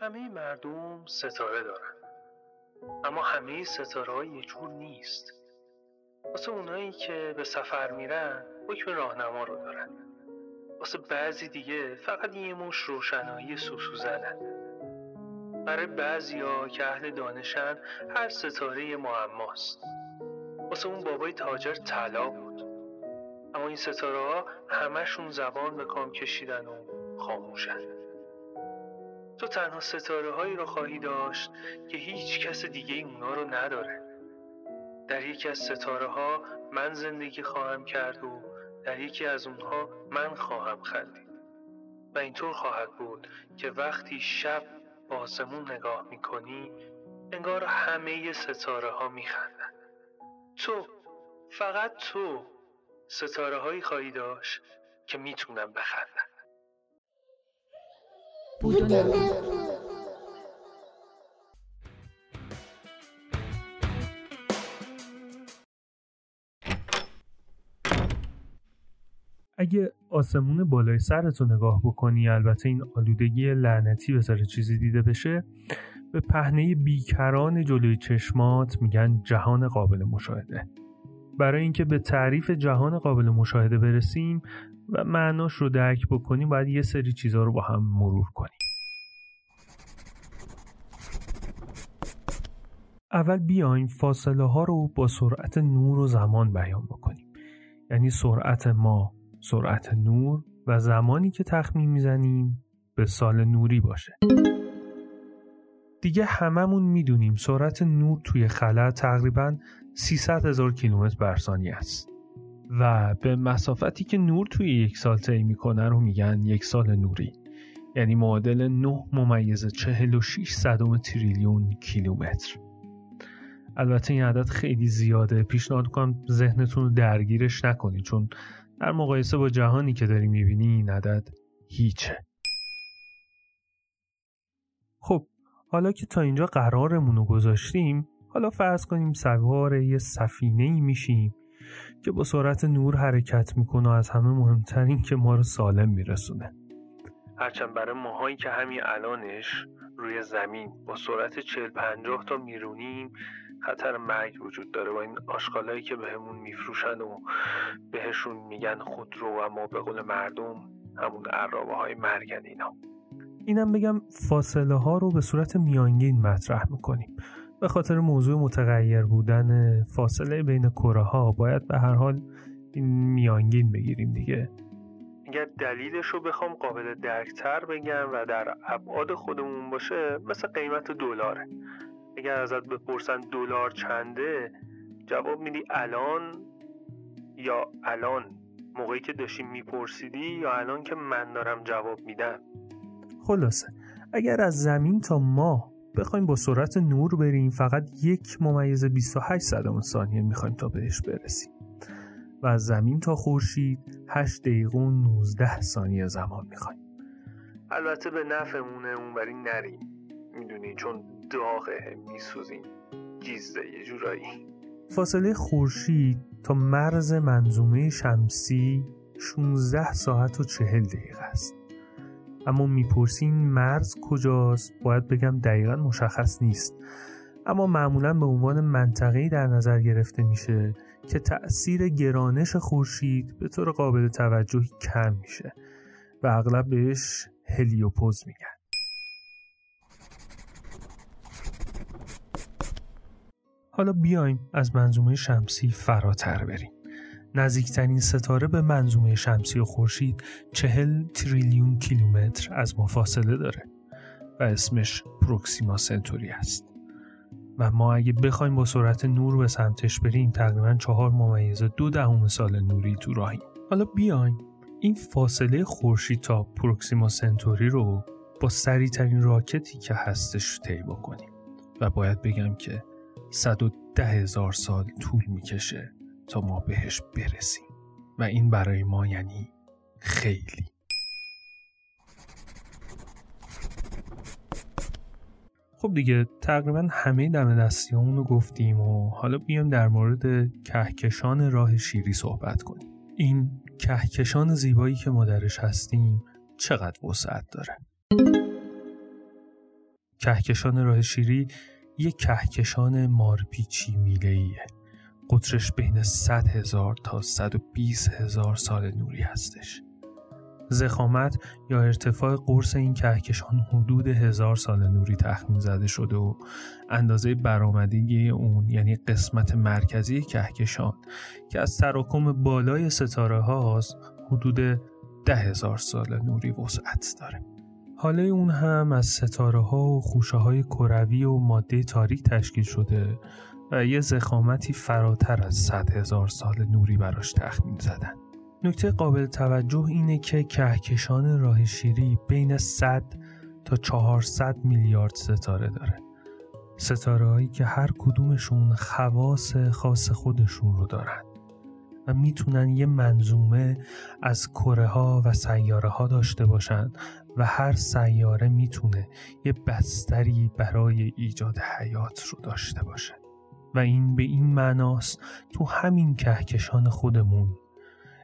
همه مردم ستاره دارن. اما همه ستاره ها یه جور نیست. واسه اونایی که به سفر میرن حکم راهنما رو دارن. واسه بعضی دیگه فقط یه مش روشنایی سوسو زنن برای بعضیا که اهل دانشن هر ستاره یه معماست. واسه اون بابای تاجر طلا بود. اما این ستاره ها همشون زبان به کام کشیدن و خاموشن. تو تنها ستاره هایی رو خواهی داشت که هیچ کس دیگه اونا رو نداره. در یکی از ستاره ها من زندگی خواهم کرد و در یکی از اونها من خواهم خندید. و اینطور خواهد بود که وقتی شب به آسمون نگاه می‌کنی انگار همه ستاره ها میخندن. تو فقط تو ستاره هایی خواهی داشت که می‌تونم بخندن اگه آسمون بالای سرتو نگاه بکنی البته این آلودگی لعنتی بذاره چیزی دیده بشه به پهنه بیکران جلوی چشمات میگن جهان قابل مشاهده. برای اینکه به تعریف جهان قابل مشاهده برسیم و معناش رو درک بکنیم باید یه سری چیزها رو با هم مرور کنیم. اول بیایم فاصله ها رو با سرعت نور و زمان بیان بکنیم. یعنی سرعت ما سرعت نور و زمانی که تخمین می‌زنیم به سال نوری باشه. دیگه هممون می‌دونیم سرعت نور توی خلا تقریبا 300 هزار کیلومتر بر ثانیه است. و به مسافتی که نور توی یک سال طی می‌کنه رو میگن یک سال نوری. یعنی معادل 9 ممیز 46 صدم تریلیون کیلومتر. البته این عدد خیلی زیاده. پیشنهاد کنم ذهنتون رو درگیرش نکنید چون در مقایسه با جهانی که داری می‌بینی این عدد هیچه. خب حالا که تا اینجا قرارمون رو گذاشتیم حالا فرض کنیم سوار یه سفینه ای میشیم. که با سرعت نور حرکت می‌کنه و از همه مهمترین که ما رو سالم میرسونه. هرچند برای ماهایی که همین الانش روی زمین با سرعت 40 50 تا میرونیم خطر مرگ وجود داره و این آشغالایی که بهمون میفروشن و بهشون میگن خودرو و ما به قول مردم همون عرابه های مرگن اینا. اینم بگم فاصله ها رو به صورت میانگین مطرح می‌کنیم. به خاطر موضوع متغیر بودن فاصله بین کره ها باید به هر حال این میانگین بگیریم دیگه. اگر دلیلش رو بخوام قابل درکتر بگم و در ابعاد خودمون باشه مثل قیمت دلاره اگر ازت بپرسن دلار چنده جواب میدی الان یا الان. موقعی که داشتی میپرسیدی یا الان که من دارم جواب میدم. خلاصه. اگر از زمین تا ماه بخوایم با سرعت نور بریم فقط یک ممیز 28 صدم ثانیه می‌خوایم تا بهش برسیم. و از زمین تا خورشید 8 دقیقه و 19 ثانیه زمان می‌خوایم. البته به نفعمونه اونوری نریم. می‌دونی چون داغه میسوزیم. گیزده یه جورایی. فاصله خورشید تا مرز منظومه شمسی 16 ساعت و 40 دقیقه است. اما می‌پرسین مرز کجاست؟ باید بگم دقیقا مشخص نیست. اما معمولا به عنوان منطقه‌ای در نظر گرفته میشه که تأثیر گرانش خورشید به طور قابل توجهی کم میشه و اغلب بهش هلیوپوز میگن. حالا بیایم از منظومه شمسی فراتر بریم. نزدیکترین ستاره به منظومه شمسی و خورشید چهل تریلیون کیلومتر از ما فاصله داره و اسمش پروکسیما سنتوری است. و ما اگه بخوایم با سرعت نور به سمتش بریم تقریبا چهار ممیز دو دهم سال نوری تو راهیم. حالا بیایم این فاصله خورشید تا پروکسیما سنتوری رو با سریعترین راکتی که هستش طی بکنیم. و باید بگم که 110 هزار سال طول می‌کشه. تا ما بهش برسیم. و این برای ما یعنی خیلی. خب دیگه تقریبا همه دم دستیامون رو گفتیم و حالا بیایم در مورد کهکشان راه شیری صحبت کنیم. این کهکشان زیبایی که ما درش هستیم چقدر وسعت داره؟ کهکشان راه شیری یک کهکشان مارپیچی میله ایه. قطرش بین 100 هزار تا 120 هزار سال نوری هستش. زخامت یا ارتفاع قرص این کهکشان حدود هزار سال نوری تخمین زده شده و اندازه برآمدگی اون یعنی قسمت مرکزی کهکشان که از تراکم بالای ستاره هاست حدود ده هزار سال نوری وسعت داره. حاله اون هم از ستاره ها و خوشه های کروی و ماده تاریک تشکیل شده و یه زخامتی فراتر از 100 هزار سال نوری براش تخمین زدن. نکته قابل توجه اینه که کهکشان راه شیری بین 100 تا 400 میلیارد ستاره داره. ستاره هایی که هر کدومشون خواص خاص خودشون رو دارن و می‌تونن یه منظومه از کره ها و سیاره ها داشته باشن و هر سیاره می‌تونه یه بستری برای ایجاد حیات رو داشته باشه. و این به این معناست تو همین کهکشان خودمون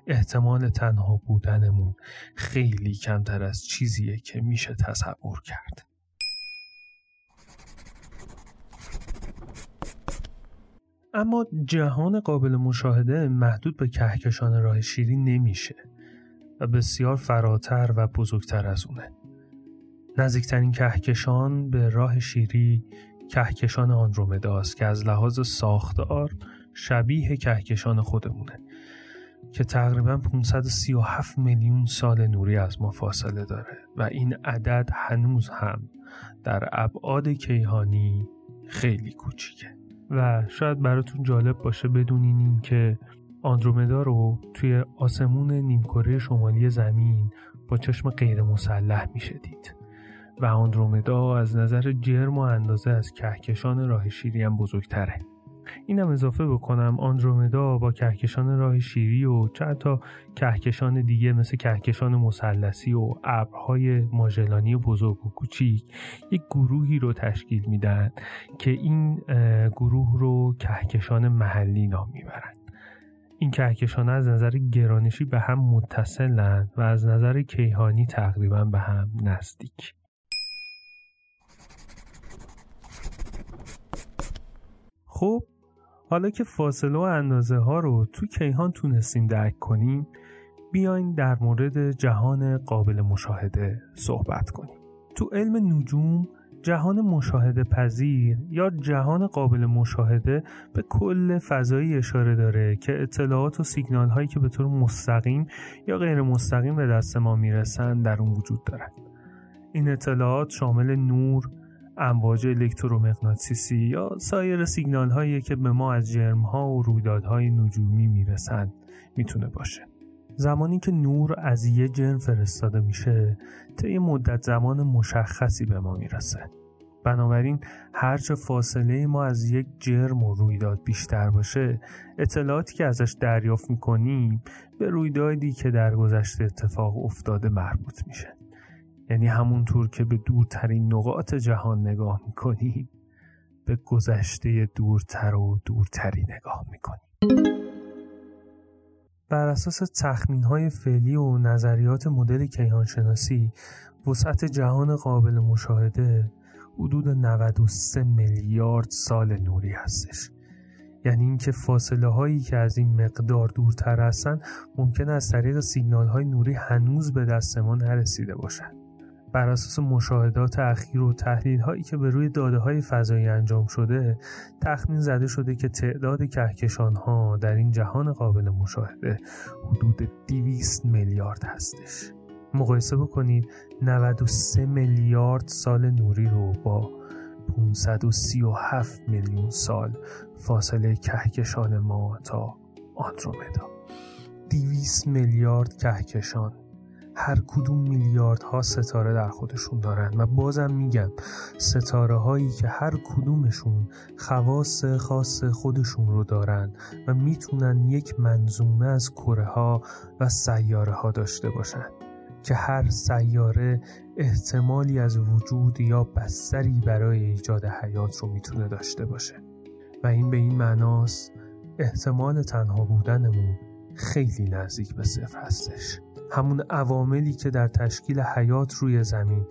احتمال تنها بودنمون خیلی کمتر از چیزیه که میشه تصور کرد. اما جهان قابل مشاهده محدود به کهکشان راه شیری نمیشه و بسیار فراتر و بزرگتر از اونه. نزدیکترین کهکشان به راه شیری کهکشان آندرومداست که از لحاظ ساختار شبیه کهکشان خودمونه که تقریبا 537 میلیون سال نوری از ما فاصله داره و این عدد هنوز هم در ابعاد کیهانی خیلی کوچیکه. و شاید براتون جالب باشه بدونین این که آندرومدا رو توی آسمون نیمکره شمالی زمین با چشم غیر مسلح میشه دید و آندرومدا از نظر جرم و اندازه از کهکشان راه شیری هم بزرگتره. اینم اضافه بکنم آندرومدا با کهکشان راه شیری و چند تا کهکشان دیگه مثل کهکشان مثلثی و ابرهای ماژلانی بزرگ و کوچیک یک گروهی رو تشکیل میدن که این گروه رو کهکشان محلی نام می‌برن. این کهکشان از نظر گرانشی به هم متصلن و از نظر کیهانی تقریبا به هم نزدیک. خب حالا که فاصله و اندازه ها رو تو کیهان تونستیم درک کنیم بیاین در مورد جهان قابل مشاهده صحبت کنیم تو علم نجوم جهان مشاهده پذیر یا جهان قابل مشاهده به کل فضایی اشاره داره که اطلاعات و سیگنال هایی که به طور مستقیم یا غیر مستقیم به دست ما می‌رسن در اون وجود دارند. این اطلاعات شامل نور، امواج الکترومغناطیسی یا سایر سیگنال هایی که به ما از جرم ها و رویدادهای نجومی می‌رسند می‌تونه باشه. زمانی که نور از یه جرم فرستاده میشه طی مدت زمان مشخصی به ما می‌رسه. بنابراین هرچه فاصله ما از یک جرم و رویداد بیشتر باشه اطلاعاتی که ازش دریافت می‌کنیم به رویدادی که در گذشته اتفاق افتاده مربوط میشه. یعنی همونطور که به دورترین نقاط جهان نگاه می‌کنی به گذشته دورتر و دورتری نگاه می‌کنی. بر اساس تخمین های فعلی و نظریات مدل کیهانشناسی وسعت جهان قابل مشاهده حدود 93 میلیارد سال نوری هستش. یعنی اینکه فاصله هایی که از این مقدار دورتر هستن ممکن از طریق سیگنال های نوری هنوز به دست ما نرسیده باشند بر اساس مشاهدات اخیر و تحلیل هایی که به روی داده های فضایی انجام شده تخمین زده شده که تعداد کهکشان ها در این جهان قابل مشاهده حدود 200 میلیارد هستش. مقایسه بکنید 93 میلیارد سال نوری رو با 537 میلیون سال فاصله کهکشان ما تا آندرومدا. 200 میلیارد کهکشان هر کدوم میلیاردها ستاره در خودشون دارن و بازم میگم ستاره هایی که هر کدومشون خواص خاص خودشون رو دارن و می‌تونن یک منظومه از کره ها و سیاره ها داشته باشن که هر سیاره احتمالی از وجود یا بستری برای ایجاد حیات رو می‌تونه داشته باشه. و این به این معناست احتمال تنها بودنمون خیلی نزدیک به صفر هستش. همون عواملی که در تشکیل حیات روی زمین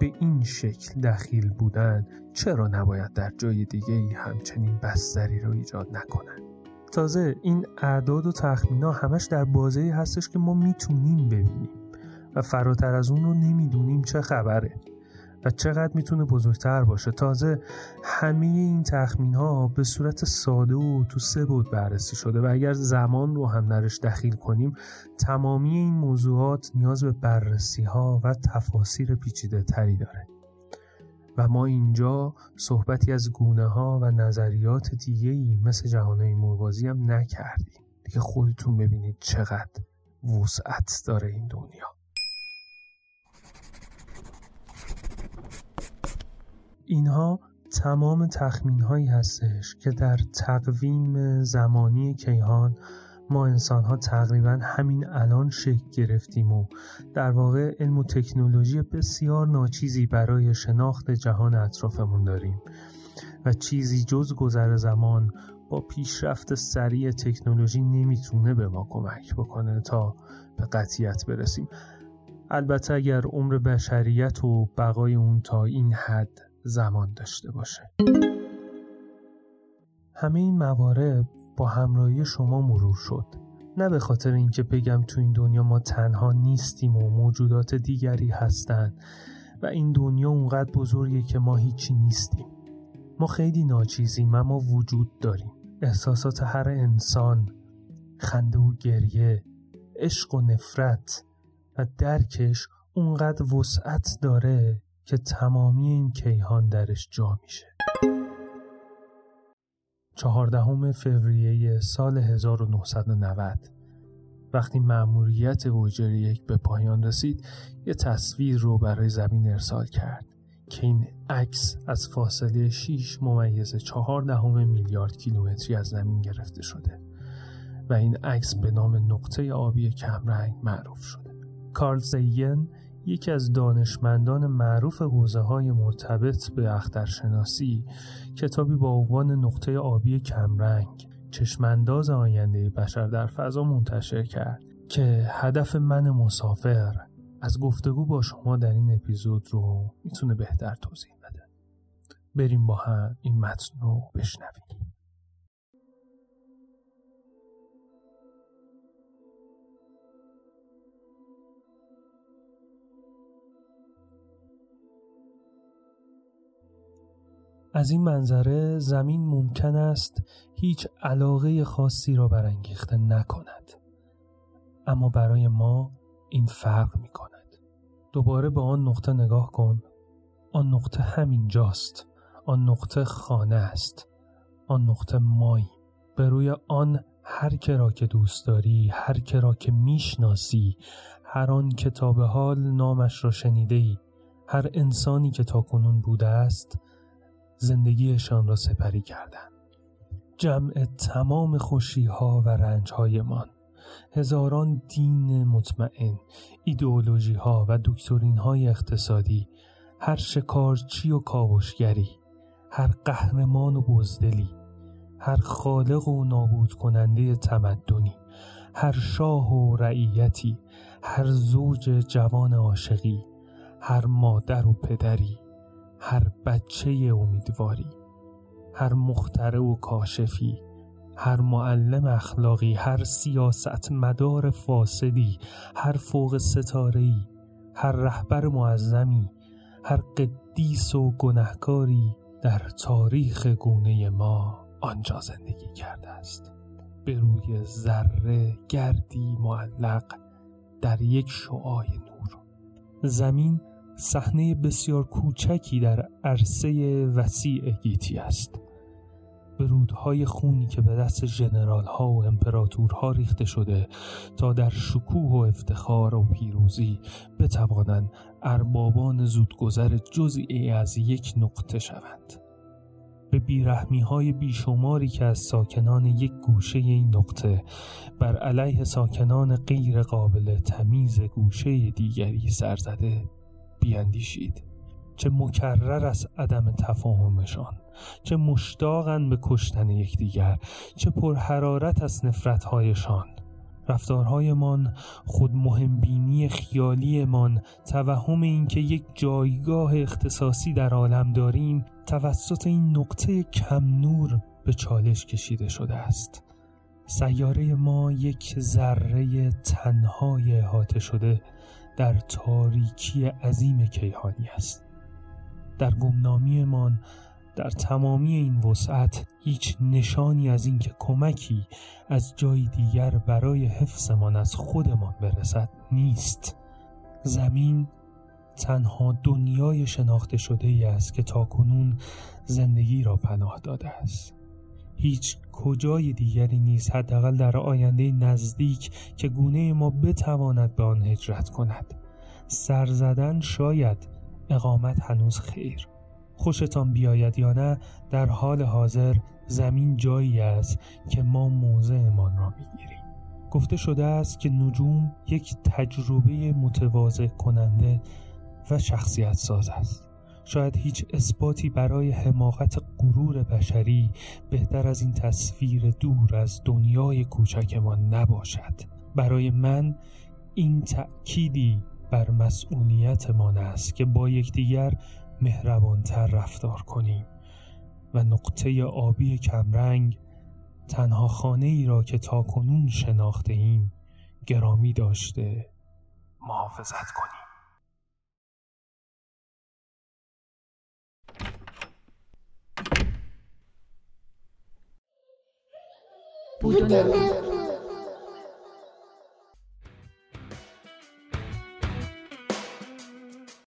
به این شکل دخیل بودن چرا نباید در جای دیگه ای همچنین بستری رو ایجاد نکنن؟ تازه این اعداد و تخمینا همش در بازه هستش که ما می‌تونیم ببینیم و فراتر از اون رو نمی‌دونیم چه خبره. و چقدر می‌تونه بزرگتر باشه. تازه همه این تخمین ها به صورت ساده و تو سه بود بررسی شده و اگر زمان رو هم درش دخیل کنیم تمامی این موضوعات نیاز به بررسی ها و تفاسیر پیچیده تری داره. و ما اینجا صحبتی از گونه ها و نظریات دیگه ای مثل جهانهای موازی هم نکردیم. دیگه خودتون ببینید چقدر وسعت داره این دنیا. اینها تمام تخمین هایی هستش که در تقویم زمانی کیهان ما انسان ها تقریبا همین الان شکل گرفتیم و در واقع علم و تکنولوژی بسیار ناچیزی برای شناخت جهان اطرافمون داریم و چیزی جز گذر زمان با پیشرفت سریع تکنولوژی نمی‌تونه به ما کمک بکنه تا به قطیت برسیم. البته اگر عمر بشریت و بقای اون تا این حد زمان داشته باشه. همه این موارد با همراهی شما مرور شد. نه به خاطر اینکه بگم تو این دنیا ما تنها نیستیم و موجودات دیگری هستند و این دنیا اونقدر بزرگه که ما هیچی نیستیم. ما خیلی ناچیزیم اما وجود داریم. احساسات هر انسان خنده و گریه عشق و نفرت و درکش اونقدر وسعت داره که تمامی این کیهان درش جا میشه. چهاردهم فوریه سال 1990 وقتی مأموریت وویجر یک به پایان رسید یه تصویر رو برای زمین ارسال کرد که این عکس از فاصله 6 ممیز 4 دهم میلیارد کیلومتری از زمین گرفته شده و این عکس به نام نقطه آبی کمرنگ معروف شده. کارل زین یکی از دانشمندان معروف حوزه های مرتبط به اخترشناسی کتابی با عنوان نقطه آبی کمرنگ چشمانداز آینده بشر در فضا منتشر کرد که هدف من مسافر از گفتگو با شما در این اپیزود رو می‌تونه بهتر توضیح بده. بریم با هم این متن رو بشنویم. از این منظره زمین ممکن است هیچ علاقه خاصی را برانگیخته نکند. اما برای ما این فرق می کند دوباره به آن نقطه نگاه کن. آن نقطه همین جاست. آن نقطه خانه است. آن نقطه مایی به روی آن هر که را که دوست داری هر که را که می‌شناسی هر آن کتاب حال نامش را شنیده ای هر انسانی که تاکنون بوده است زندگیشان را سپری کردند. جمع تمام خوشی ها و رنج من هزاران دین مطمئن ایدئولوژی ها و دکترین های اقتصادی هر شکارچی و کاوشگری هر قهرمان و بزدلی هر خالق و نابود کننده تمدنی هر شاه و رعیتی هر زوج جوان عاشقی هر مادر و پدری هر بچه امیدواری هر مختره و کاشفی هر معلم اخلاقی هر سیاست مدار فاسدی هر فوق ستارهی هر رهبر معظمی هر قدیس و گنهکاری در تاریخ گونه ما آنجا زندگی کرده است. به روی ذره گردی معلق در یک شعای نور. زمین صحنه بسیار کوچکی در عرصه وسیع گیتی است. به رودهای خونی که به دست جنرال ها و امپراتورها ریخته شده تا در شکوه و افتخار و پیروزی بتوانند اربابان زودگذر جزئی از یک نقطه شوند. به بیرحمی های بیشماری که از ساکنان یک گوشه این نقطه بر علیه ساکنان غیر قابل تمیز گوشه دیگری سرزده بیاندیشید. چه مکرر از عدم تفاهمشان. چه مشتاقند به کشتن یکدیگر. چه پرحرارت از نفرتهایشان. رفتارهایمان خود مهمبینی خیالیمان توهم اینکه یک جایگاه اختصاصی در عالم داریم توسط این نقطه کم نور به چالش کشیده شده است. سیاره ما یک ذره تنهای احاطه شده. در تاریکی عظیم کیهانی است. در گمنامیمان در تمامی این وسعت هیچ نشانی از اینکه کمکی از جای دیگر برای حفظمان از خودمان برسد نیست. زمین تنها دنیای شناخته شده ای است که تاکنون زندگی را پناه داده است. هیچ کجای دیگری نیست حداقل در آینده نزدیک که گونه ما بتواند به آن هجرت کند؟ سر زدن شاید اقامت هنوز خیر. خوشتان بیاید یا نه در حال حاضر زمین جایی است که ما موضعمان را می‌گیریم. گفته شده است که نجوم یک تجربه متواضع کننده و شخصیت ساز است. شاید هیچ اثباتی برای حماقت غرور بشری بهتر از این تصویر دور از دنیای کوچکمان نباشد. برای من این تأکیدی بر مسئولیتمان است که با یکدیگر مهربانتر رفتار کنیم و نقطه آبی کمرنگ تنها خانه ای را که تا کنون شناخته ایم گرامی داشته محافظت کنیم. 不准